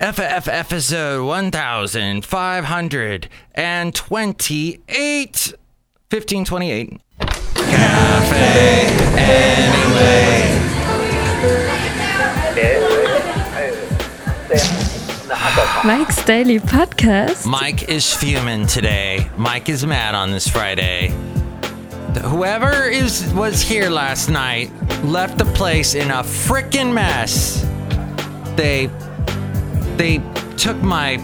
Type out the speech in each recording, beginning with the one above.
FF episode 1528. 1528. Cafe anyway. Mike's Daily Podcast. Mike is fuming today. Mike is mad on this Friday. Whoever is was here last night left the place in a freaking mess. They they took my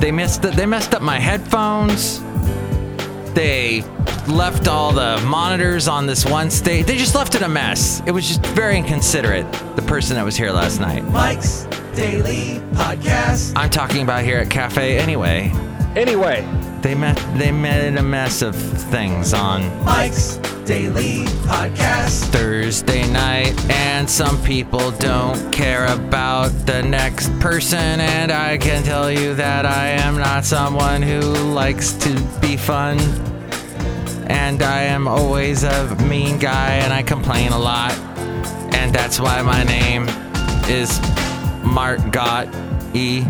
they messed they messed up my headphones. They left all the monitors on this one stage. They just left it a mess. It was just very inconsiderate. The person that was here last night. Mike's Daily Podcast. I'm talking about here at Cafe anyway. Anyway, They met they made a mess of things on Mike's Daily Podcast. Thursday night, and some people don't care about the next person. And I can tell you that I am not someone who likes to be fun. And I am always a mean guy, and I complain a lot. And that's why my name is Mark Gott E.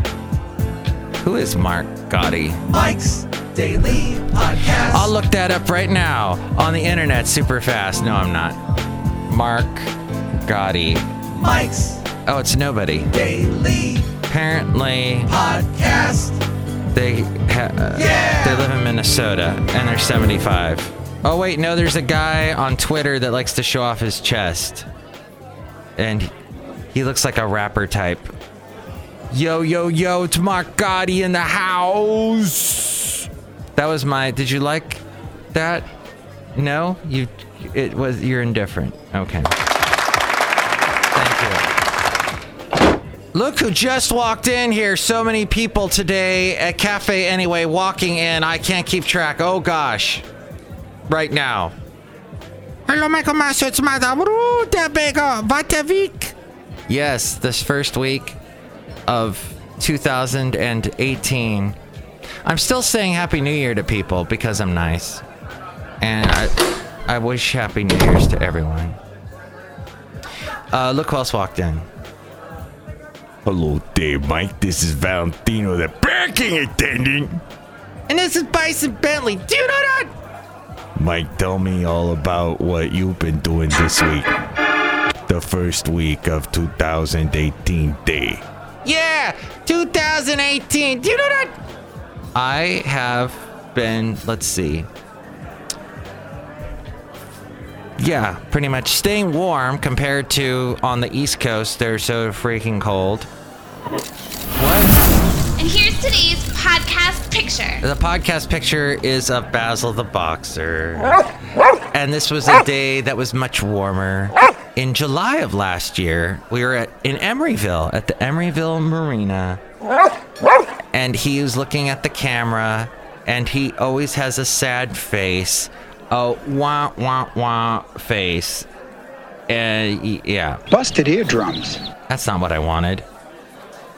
Who is Mark Gotti? Mike's Daily Podcast. I'll look that up right now on the internet super fast. No, I'm not. Mark Gotti. Mike's Oh, it's nobody. Daily Apparently, Podcast. they ha- uh, Yeah! they live in Minnesota and they're 75. Oh wait, no, there's a guy on Twitter that likes to show off his chest, and he looks like a rapper type. Yo, yo, yo! It's Mark Gotti in the house. That was my. Did you like that? No, you. It was. You're indifferent. Okay. Thank you. Look who just walked in here. So many people today at Cafe Anyway walking in. I can't keep track. Oh gosh. Right now. Hello, Michael Master. It's Madame der Bega. Weiter Weg. Yes, this first week of 2018. I'm still saying Happy New Year to people because I'm nice. And I, I wish Happy New Year's to everyone. Uh, look who else walked in. Hello there, Mike. This is Valentino, the parking attendant. And this is Bison Bentley. Do you know that? Mike, tell me all about what you've been doing this week. The first week of 2018 day. Yeah, 2018. Do you know that? I have been, let's see. Yeah, pretty much staying warm compared to on the East Coast. They're so freaking cold. What? And here's today's podcast picture. The podcast picture is of Basil the Boxer. And this was a day that was much warmer. In July of last year, we were at, in Emeryville at the Emeryville Marina. And he was looking at the camera, and he always has a sad face. A wah wah wah face. And y- yeah, Busted eardrums. that's not what I wanted.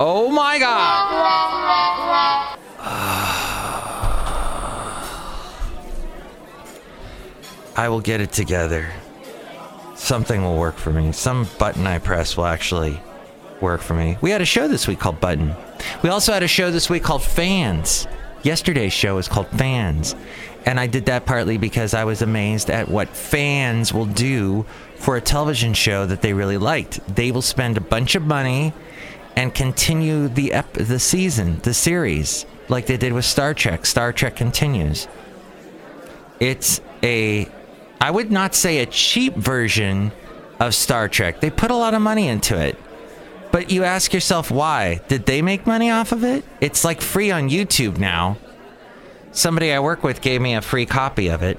Oh my god! I will get it together. Something will work for me. Some button I press will actually work for me. We had a show this week called Button. We also had a show this week called Fans. Yesterday's show was called Fans. And I did that partly because I was amazed at what fans will do for a television show that they really liked. They will spend a bunch of money and continue the ep- the season, the series, like they did with Star Trek. Star Trek continues. It's a I would not say a cheap version of Star Trek. They put a lot of money into it. But you ask yourself why? Did they make money off of it? It's like free on YouTube now. Somebody I work with gave me a free copy of it.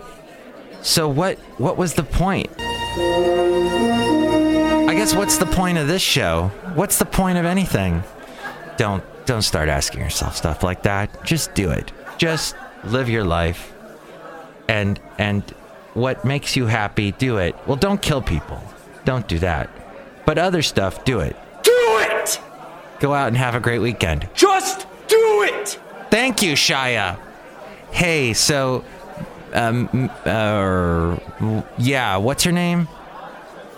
So what what was the point? I guess what's the point of this show? What's the point of anything? Don't don't start asking yourself stuff like that. Just do it. Just live your life. And and what makes you happy, do it. Well, don't kill people. Don't do that. But other stuff, do it. Go out and have a great weekend. Just do it! Thank you, Shia. Hey, so, um, uh, yeah, what's her name?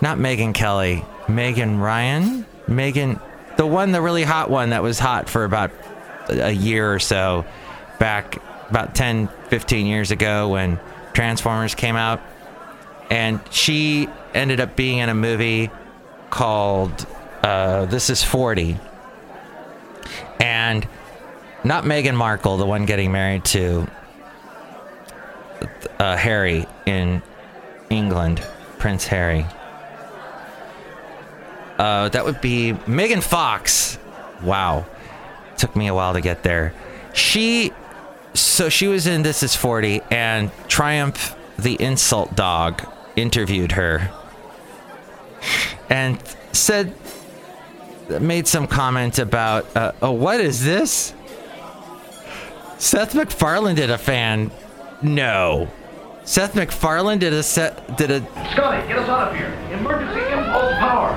Not Megyn Kelly. Megan Ryan? Megan, the one, the really hot one that was hot for about a year or so back about 10, 15 years ago when Transformers came out. And she ended up being in a movie called uh, This Is 40. And not Meghan Markle, the one getting married to uh, Harry in England, Prince Harry. Uh, that would be Megan Fox. Wow. Took me a while to get there. She, so she was in This Is 40, and Triumph, the insult dog, interviewed her and said, made some comment about, uh, oh, what is this? Seth MacFarlane did a fan. No. Seth MacFarlane did a set, did a, Scotty, get us out of here. Emergency impulse power.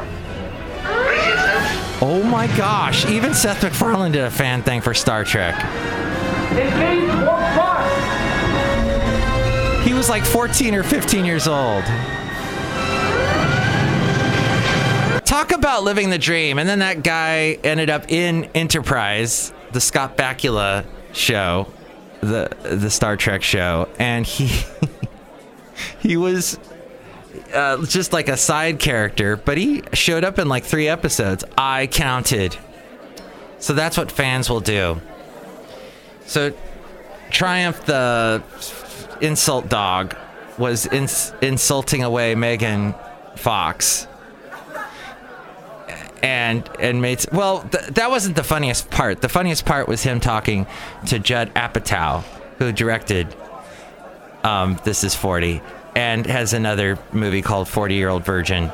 oh my gosh, even Seth MacFarlane did a fan thing for Star Trek. Engage warp drive. He was like 14 or 15 years old. Talk about living the dream. And then that guy ended up in Enterprise, the Scott Bakula show, the the Star Trek show, and he he was uh, just like a side character, but he showed up in like three episodes. I counted. So that's what fans will do. So Triumph the insult dog was ins- insulting away Megan Fox. And and made well th- that wasn't the funniest part. The funniest part was him talking to Judd Apatow, who directed um, This Is 40 and has another movie called 40 Year Old Virgin.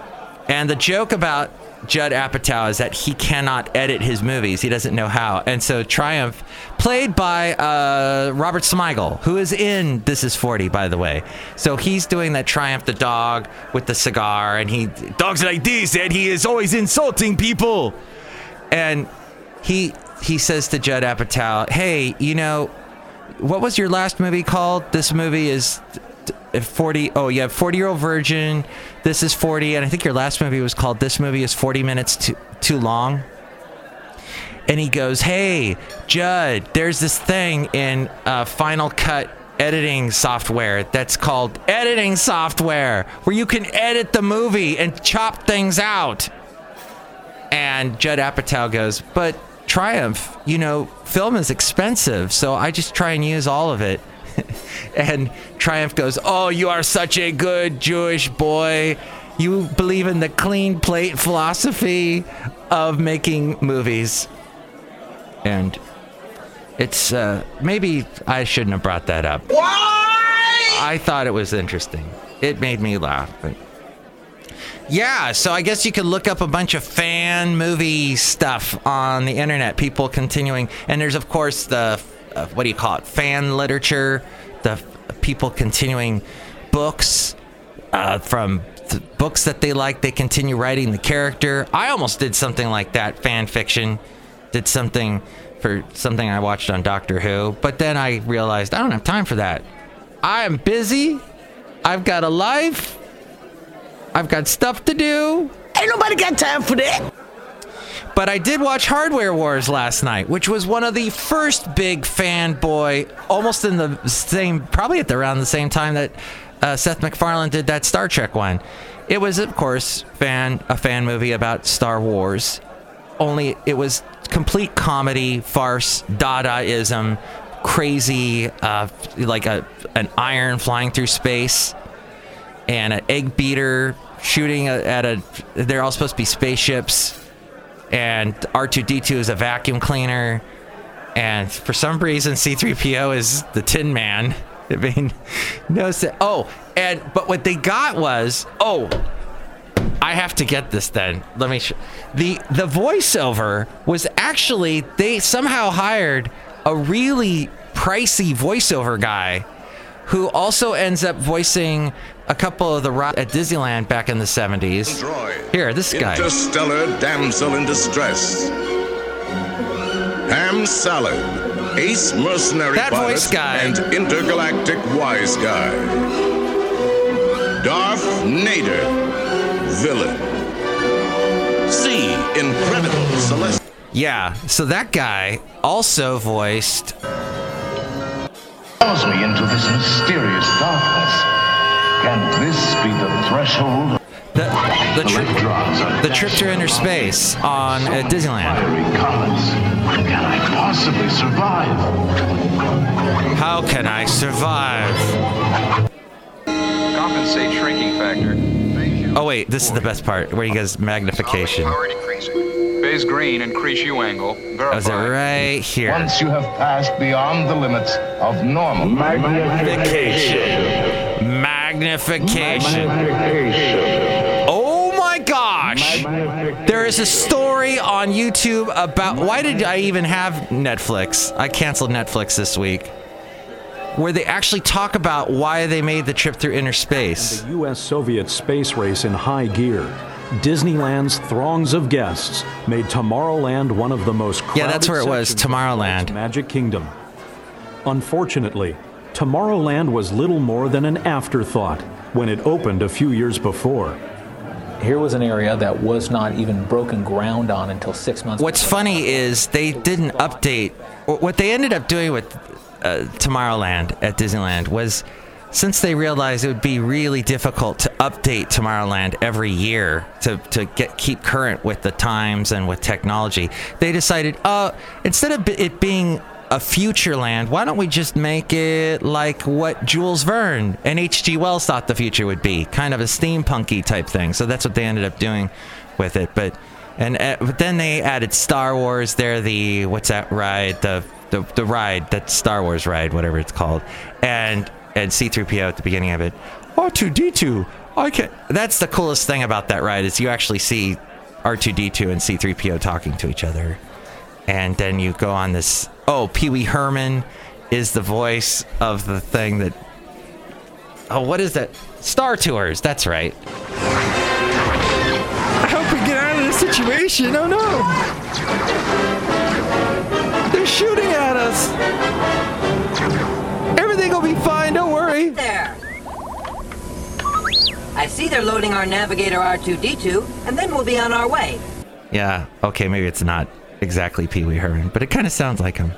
And the joke about Judd Apatow is that he cannot edit his movies. He doesn't know how. And so Triumph, played by uh, Robert Smigel, who is in This Is 40, by the way. So he's doing that Triumph the dog with the cigar, and he dogs like this, and he is always insulting people. And he he says to Judd Apatow, "Hey, you know, what was your last movie called? This movie is t- 40 oh you have 40 year old virgin this is 40 and i think your last movie was called this movie is 40 minutes too, too long and he goes hey judd there's this thing in uh, final cut editing software that's called editing software where you can edit the movie and chop things out and Judd Apatow goes, but Triumph, you know, film is expensive, so I just try and use all of it. and Triumph goes, oh, you are such a good Jewish boy. You believe in the clean plate philosophy of making movies. And it's, uh, maybe I shouldn't have brought that up. Why? I thought it was interesting. It made me laugh, but yeah, so I guess you could look up a bunch of fan movie stuff on the internet. People continuing, and there's of course the uh, what do you call it? Fan literature. The f- people continuing books uh, from th- books that they like. They continue writing the character. I almost did something like that. Fan fiction. Did something for something I watched on Doctor Who, but then I realized I don't have time for that. I am busy. I've got a life. I've got stuff to do. Ain't nobody got time for that. But I did watch Hardware Wars last night, which was one of the first big fanboy, almost in the same, probably at the, around the same time that uh, Seth MacFarlane did that Star Trek one. It was, of course, fan a fan movie about Star Wars. Only it was complete comedy, farce, Dadaism, crazy, uh, like a an iron flying through space and an egg beater shooting at a. They're all supposed to be spaceships, and R2D2 is a vacuum cleaner, and for some reason C3PO is the Tin Man. I mean, no. Oh, and but what they got was oh. I have to get this then. Let me. Sh- the The voiceover was actually they somehow hired a really pricey voiceover guy who also ends up voicing a couple of the ro- at Disneyland back in the 70s. Droid. Here, this guy. Interstellar damsel in distress. Ham Salad. Ace mercenary That pilot voice guy. and intergalactic wise guy. Darth Nader. Villain. C. Incredible Celestial. Yeah, so that guy also voiced follows me into this mysterious darkness. Can this be the threshold the the trip the trip to inner space on uh, Disneyland. fiery? Can I possibly survive? How can I survive? Compensate shrinking factor. Oh wait, this is the best part where he goes magnification. Power decreasing. Phase green, increase U angle. That was it Verify. right here. Once you have passed beyond the limits of normal. Magnification. Oh my gosh! There is a story on YouTube about why did I even have Netflix? I canceled Netflix this week. Where they actually talk about why they made the trip through inner space. The U.S. Soviet space race in high gear. Disneyland's throngs of guests made Tomorrowland one of the most Yeah, that's where it was, Tomorrowland. Magic Kingdom. Unfortunately, Tomorrowland was little more than an afterthought when it opened a few years before. Here was an area that was not even broken ground on until six months. What's funny is they didn't update. What they ended up doing with uh, Tomorrowland at Disneyland was since they realized it would be really difficult to update Tomorrowland every year to, to get keep current with the times and with technology, they decided, uh, instead of it being a future land, why don't we just make it like what Jules Verne and H.G. Wells thought the future would be, kind of a steampunky type thing. So that's what they ended up doing with it. But and uh, but then they added Star Wars there. The what's that ride? The the the ride that Star Wars ride, whatever it's called, and and C3PO at the beginning of it. R2D2. I can. That's the coolest thing about that ride is you actually see R2D2 and C3PO talking to each other, and then you go on this. Oh, Pee Wee Herman is the voice of the thing that. Oh, what is that? Star Tours. That's right. I hope we get out of this situation. Oh no! They're shooting at us. Everything will be fine. Don't worry. There. I see they're loading our navigator R2D2, and then we'll be on our way. Yeah. Okay. Maybe it's not exactly Pee Wee Herman, but it kind of sounds like him.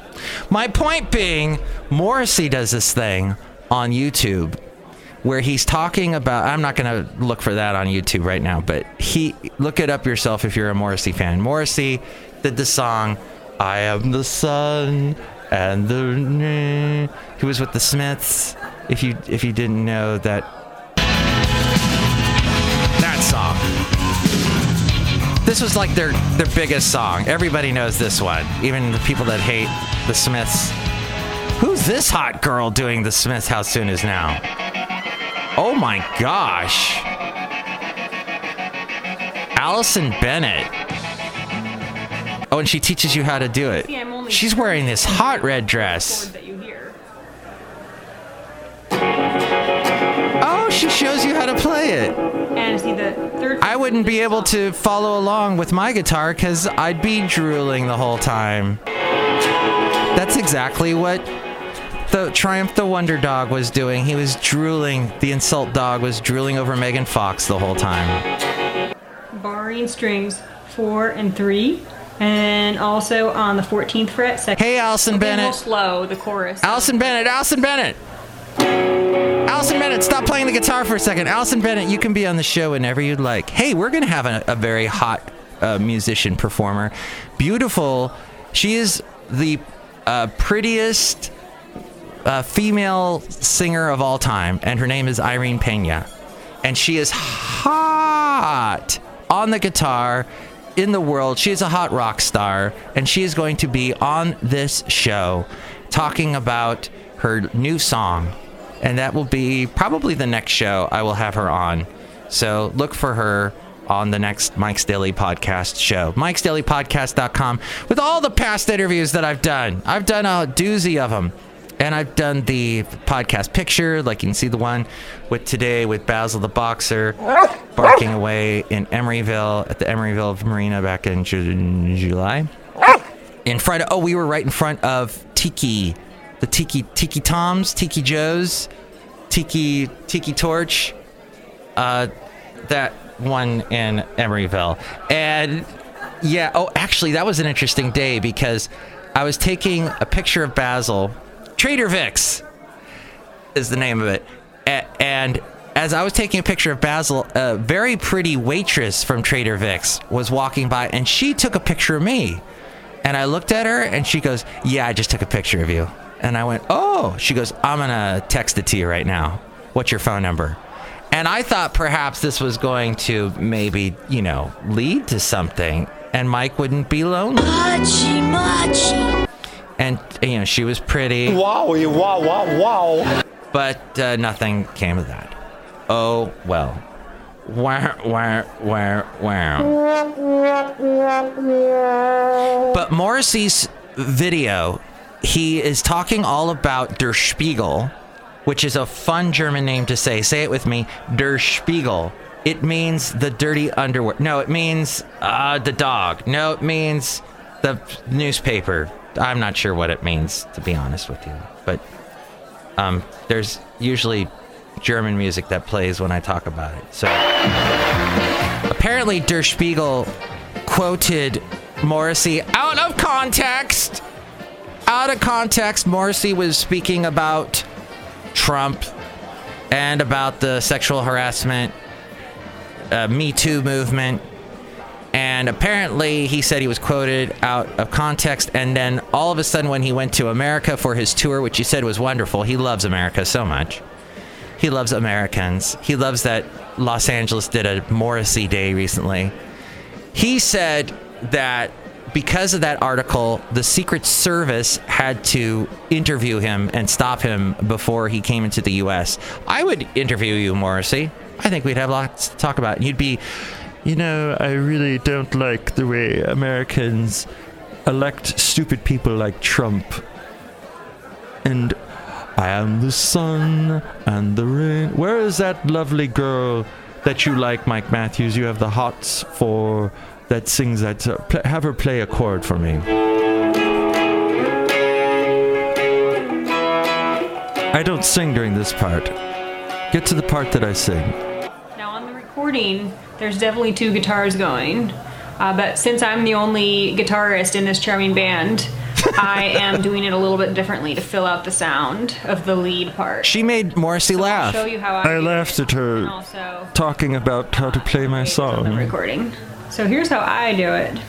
My point being, Morrissey does this thing on YouTube where he's talking about I'm not going to look for that on YouTube right now, but he look it up yourself if you're a Morrissey fan. Morrissey did the song I am the son and the he was with the Smiths. If you if you didn't know that that This was like their their biggest song. Everybody knows this one, even the people that hate the Smiths. Who's this hot girl doing the Smiths? How soon is now? Oh my gosh. Allison Bennett. Oh, and she teaches you how to do it. See, I'm only She's wearing this hot red dress. that you hear. Oh, she shows you how to play it. See the third. I wouldn't be able to follow along with my guitar because I'd be drooling the whole time. That's exactly what the Triumph the Wonder Dog was doing. He was drooling. The insult dog was drooling over Megan Fox the whole time. barring strings four and three, and also on the 14th fret. Second. Hey, Allison It'll be a little Bennett. slow. The chorus. Allison Bennett, Allison Bennett. Allison Bennett, stop playing the guitar for a second. Allison Bennett, you can be on the show whenever you'd like. Hey, we're going to have a, a very hot uh, musician performer. Beautiful. She is the uh, prettiest uh, female singer of all time, and her name is Irene Pena. And she is hot on the guitar in the world. She is a hot rock star, and she is going to be on this show talking about her new song. And that will be probably the next show I will have her on. So look for her on the next Mike's Daily Podcast show. Mike's Daily Podcast.com with all the past interviews that I've done. I've done a doozy of them. And I've done the podcast picture, like you can see the one with today with Basil the Boxer barking away in Emeryville at the Emeryville Marina back in Ju- July. In front of, oh, we were right in front of Tiki, the Tiki, Tiki Toms, Tiki Joe's, Tiki, Tiki Torch, uh, that one in Emeryville. And Yeah. Oh, actually, that was an interesting day because I was taking a picture of Basil. Trader Vic's is the name of it. A- and as I was taking a picture of Basil, a very pretty waitress from Trader Vic's was walking by and she took a picture of me. And I looked at her and she goes, Yeah, I just took a picture of you. And I went, Oh, she goes, I'm going to text it to you right now. What's your phone number? And I thought perhaps this was going to maybe, you know, lead to something and Mike wouldn't be lonely. Machi, machi. And, you know, she was pretty. Wowie, wow, wow, wow. But uh, nothing came of that. Oh, well. Wow, wow, wow, wow. But Morrissey's video, he is talking all about Der Spiegel, which is a fun German name to say. Say it with me Der Spiegel. It means the dirty underwear. No, it means uh, the dog. No, it means the newspaper. I'm not sure what it means, to be honest with you. But um, there's usually German music that plays when I talk about it. So apparently, Der Spiegel quoted Morrissey out of context. Out of context, Morrissey was speaking about Trump and about the sexual harassment, uh, Me Too movement. And apparently, he said he was quoted out of context. And then all of a sudden, when he went to America for his tour, which he said was wonderful, he loves America so much. He loves Americans. He loves that Los Angeles did a Morrissey Day recently. He said that because of that article, the Secret Service had to interview him and stop him before he came into the U.S. I would interview you, Morrissey. I think we'd have lots to talk about. You'd be, you know, I really don't like the way Americans elect stupid people like Trump. And I am the son and the rain. Where is that lovely girl that you like, Mike Matthews? You have the hots for that sings that. Uh, pl- have her play a chord for me. I don't sing during this part. Get to the part that I sing. Now on the recording, there's definitely two guitars going, uh, but since I'm the only guitarist in this charming band, I am doing it a little bit differently to fill out the sound of the lead part. She made Morrissey I'll laugh. show you how I, I laughed at her also talking about how to play my song. recording. So here's how I do it.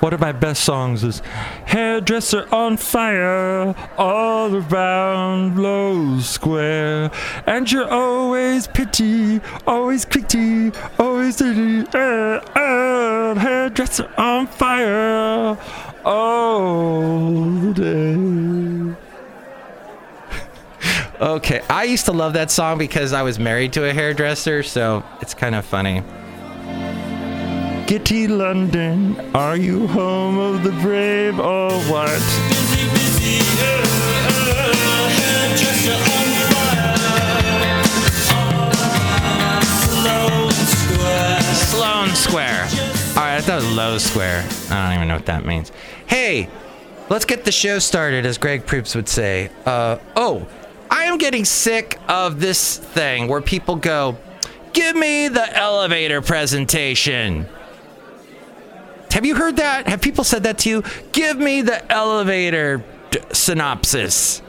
One of my best songs is Hairdresser on Fire all around Low Square. And you're always pretty, always pretty, always pretty. Uh, uh, hairdresser on fire all day. Okay, I used to love that song because I was married to a hairdresser, so it's kind of funny. Gitty London, are you home of the brave or what? Sloane Square. All right, I thought it was Low Square. I don't even know what that means. Hey, let's get the show started, as Greg Proops would say. Uh, oh, I am getting sick of this thing where people go, "Give me the elevator presentation." Have you heard that? Have people said that to you? Give me the elevator d- synopsis.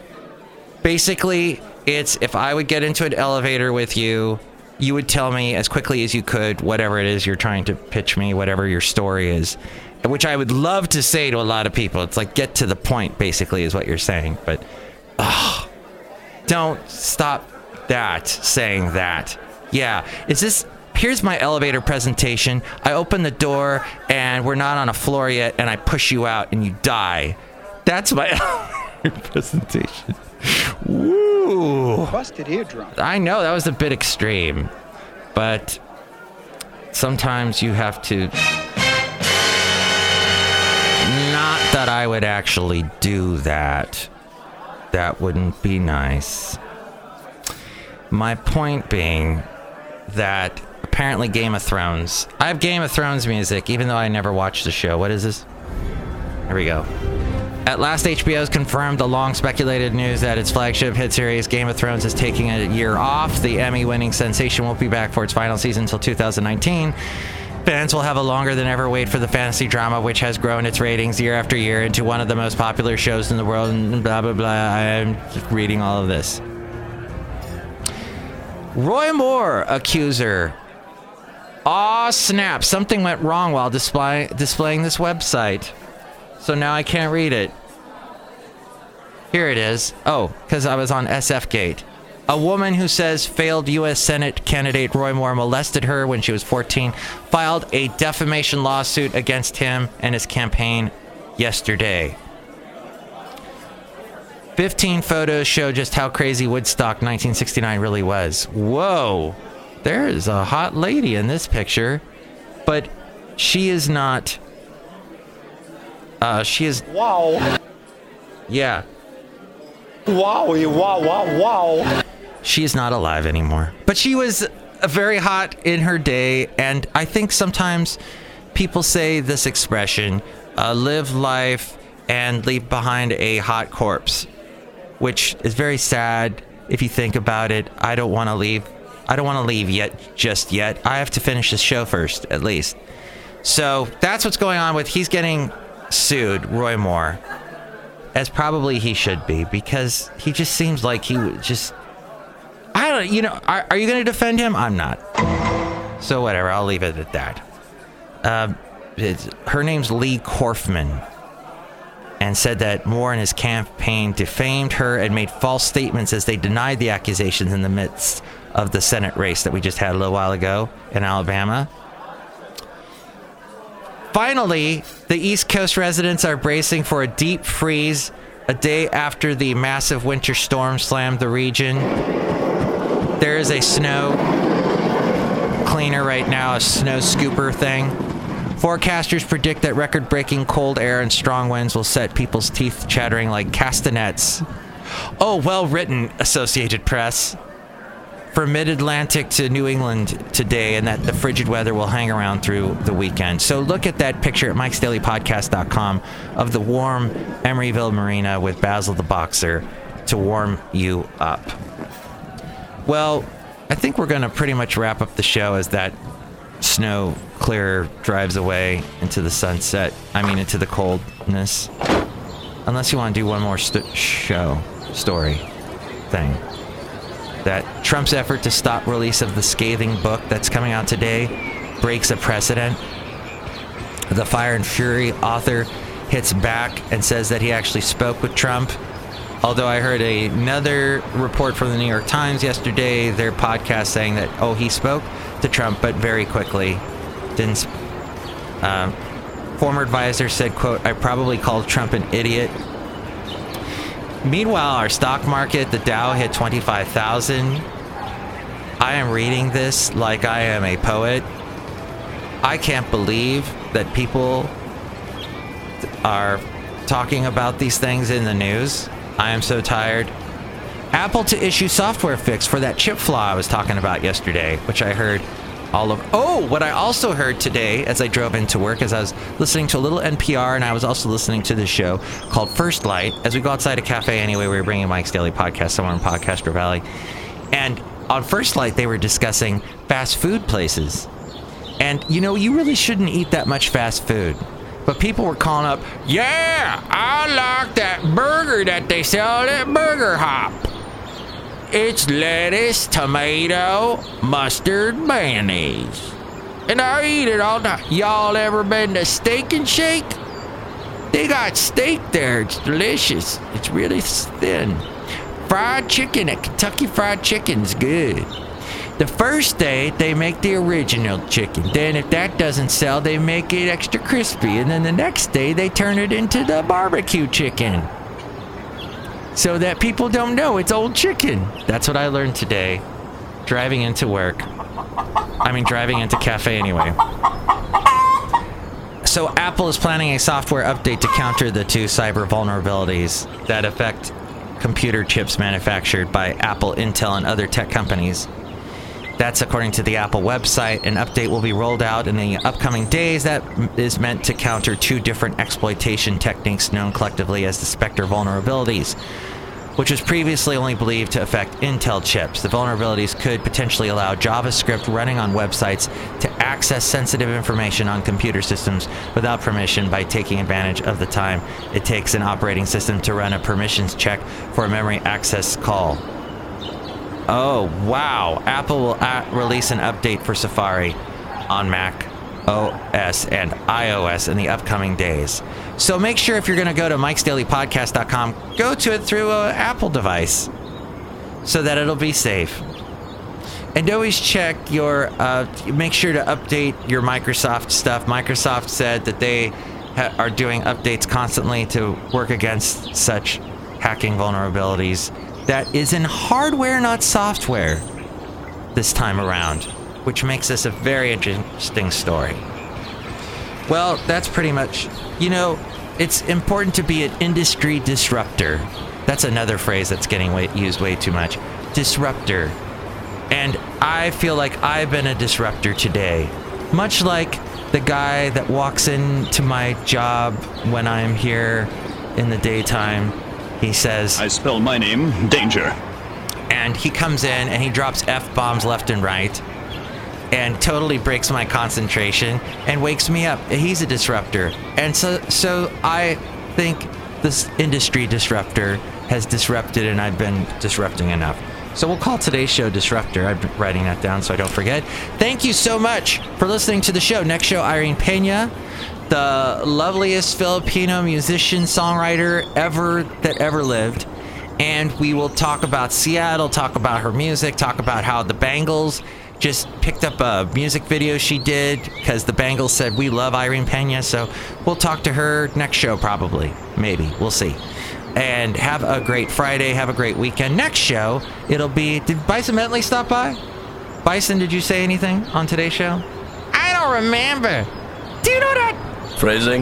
Basically, it's if I would get into an elevator with you, you would tell me as quickly as you could whatever it is you're trying to pitch me, whatever your story is. Which I would love to say to a lot of people. It's like get to the point, basically, is what you're saying. But, oh, don't stop that saying that. Yeah, is this here's my elevator presentation. I open the door and we're not on a floor yet, and I push you out and you die. That's my elevator presentation. Woo! Busted eardrum. I know that was a bit extreme, but sometimes you have to. Not that I would actually do that. That wouldn't be nice. My point being that apparently Game of Thrones. I have Game of Thrones music, even though I never watched the show. What is this? Here we go. At last, HBO has confirmed the long speculated news that its flagship hit series, Game of Thrones, is taking a year off. The Emmy winning sensation won't be back for its final season until 2019. Fans will have a longer than ever wait for the fantasy drama, which has grown its ratings year after year into one of the most popular shows in the world, and blah, blah, blah. I'm reading all of this. Roy Moore, accuser. Aw, snap. Something went wrong while display, displaying this website. So now I can't read it. Here it is. Oh, because I was on SF Gate. A woman who says failed U.S. Senate candidate Roy Moore molested her when she was 14 filed a defamation lawsuit against him and his campaign yesterday. 15 photos show just how crazy Woodstock 1969 really was. Whoa, there is a hot lady in this picture, but she is not. Uh, she is. Wow. Yeah, Wow, wow, wow, wow. She is not alive anymore. But she was very hot in her day, and I think sometimes people say this expression uh, live life and leave behind a hot corpse, which is very sad if you think about it. I don't want to leave. I don't want to leave yet, just yet. I have to finish this show first, at least. So that's what's going on with he's getting sued, Roy Moore. As probably he should be, because he just seems like he would just I don't, you know, are, are you going to defend him? I'm not. So whatever, I'll leave it at that. Um, it's, her name's Leigh Corfman, and said that Moore and his campaign defamed her and made false statements as they denied the accusations in the midst of the Senate race that we just had a little while ago in Alabama. Finally, the East Coast residents are bracing for a deep freeze a day after the massive winter storm slammed the region. There is a snow cleaner right now, a snow scooper thing. Forecasters predict that record breaking cold air and strong winds will set people's teeth chattering like castanets. Oh, well written, Associated Press. From mid Atlantic to New England today, and that the frigid weather will hang around through the weekend. So look at that picture at mikesdailypodcast.com of the warm Emeryville Marina with Basil the Boxer to warm you up. Well, I think we're going to pretty much wrap up the show as that snow clear drives away into the sunset. I mean, into the coldness. Unless you want to do one more st- show, story, thing. That Trump's effort to stop release of the scathing book that's coming out today breaks a precedent. The Fire and Fury author hits back and says that he actually spoke with Trump. Although I heard another report from the New York Times yesterday, their podcast saying that, oh, he spoke to Trump, but very quickly. Didn't. sp- Um, former advisor said, quote, I probably called Trump an idiot. Meanwhile, our stock market, the Dow hit 25,000. I am reading this like I am a poet. I can't believe that people are talking about these things in the news. I am so tired. Apple to issue software fix for that chip flaw I was talking about yesterday, which I heard all of. Oh, what I also heard today as I drove into work, as I was listening to a little NPR, and I was also listening to this show called First Light. As we go outside a cafe anyway, we were bringing Mike's Daily Podcast somewhere in Podcaster Valley, and on First Light they were discussing fast food places. And you know, you really shouldn't eat that much fast food. But people were calling up, yeah, I like that burger that they sell at Burger Hop. It's lettuce, tomato, mustard, mayonnaise. And I eat it all the Y'all ever been to Steak and Shake? They got steak there. It's delicious. It's really thin. Fried chicken at Kentucky Fried Chicken's good. The first day, they make the original chicken. Then, if that doesn't sell, they make it extra crispy. And then the next day, they turn it into the barbecue chicken. So that people don't know it's old chicken. That's what I learned today. Driving into work. I mean, driving into cafe anyway. So, Apple is planning a software update to counter the two cyber vulnerabilities that affect computer chips manufactured by Apple, Intel, and other tech companies. That's according to the Apple website. An update will be rolled out in the upcoming days that is meant to counter two different exploitation techniques known collectively as the Spectre vulnerabilities, which was previously only believed to affect Intel chips. The vulnerabilities could potentially allow JavaScript running on websites to access sensitive information on computer systems without permission by taking advantage of the time it takes an operating system to run a permissions check for a memory access call. Oh, wow. Apple will release an update for Safari on Mac OS and iOS in the upcoming days. So make sure if you're going to go to mikesdailypodcast.com, go to it through an Apple device so that it'll be safe. And always check your, uh, make sure to update your Microsoft stuff. Microsoft said that they ha- are doing updates constantly to work against such hacking vulnerabilities that is in hardware, not software, this time around, which makes this a very interesting story. Well, that's pretty much, you know, it's important to be an industry disruptor. That's another phrase that's getting way, used way too much. Disruptor. And I feel like I've been a disruptor today. Much like the guy that walks into my job when I'm here in the daytime. He says, I spell my name, Danger. And he comes in and he drops F bombs left and right and totally breaks my concentration and wakes me up. He's a disruptor. And so so I think this industry disruptor has disrupted and I've been disrupting enough. So we'll call today's show Disruptor. I'm writing that down so I don't forget. Thank you so much for listening to the show. Next show, Irene Pena, the loveliest Filipino musician, songwriter ever that ever lived. And we will talk about Seattle, talk about her music, talk about how the Bangles just picked up a music video she did because the Bangles said we love Irene Pena. So we'll talk to her next show, probably. Maybe. We'll see. And have a great Friday. Have a great weekend. Next show, it'll be. Did Bison Bentley stop by? Bison, did you say anything on today's show? I don't remember. Do you know that? Phrasing?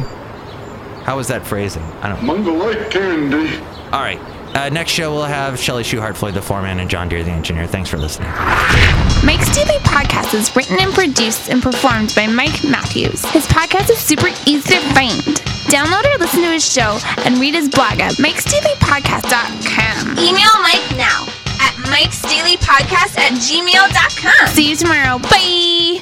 How was that phrasing? I don't Mungo like candy. All right. Uh, next show, we'll have Shelly Schuhart, Floyd the Foreman, and John Deere the Engineer. Thanks for listening. Mike's Daily Podcast is written and produced and performed by Mike Matthews. His podcast is super easy to find. Download or listen to his show and read his blog at mikesdailypodcast.com. Email Mike now at mikesdailypodcast at gmail.com. See you tomorrow. Bye.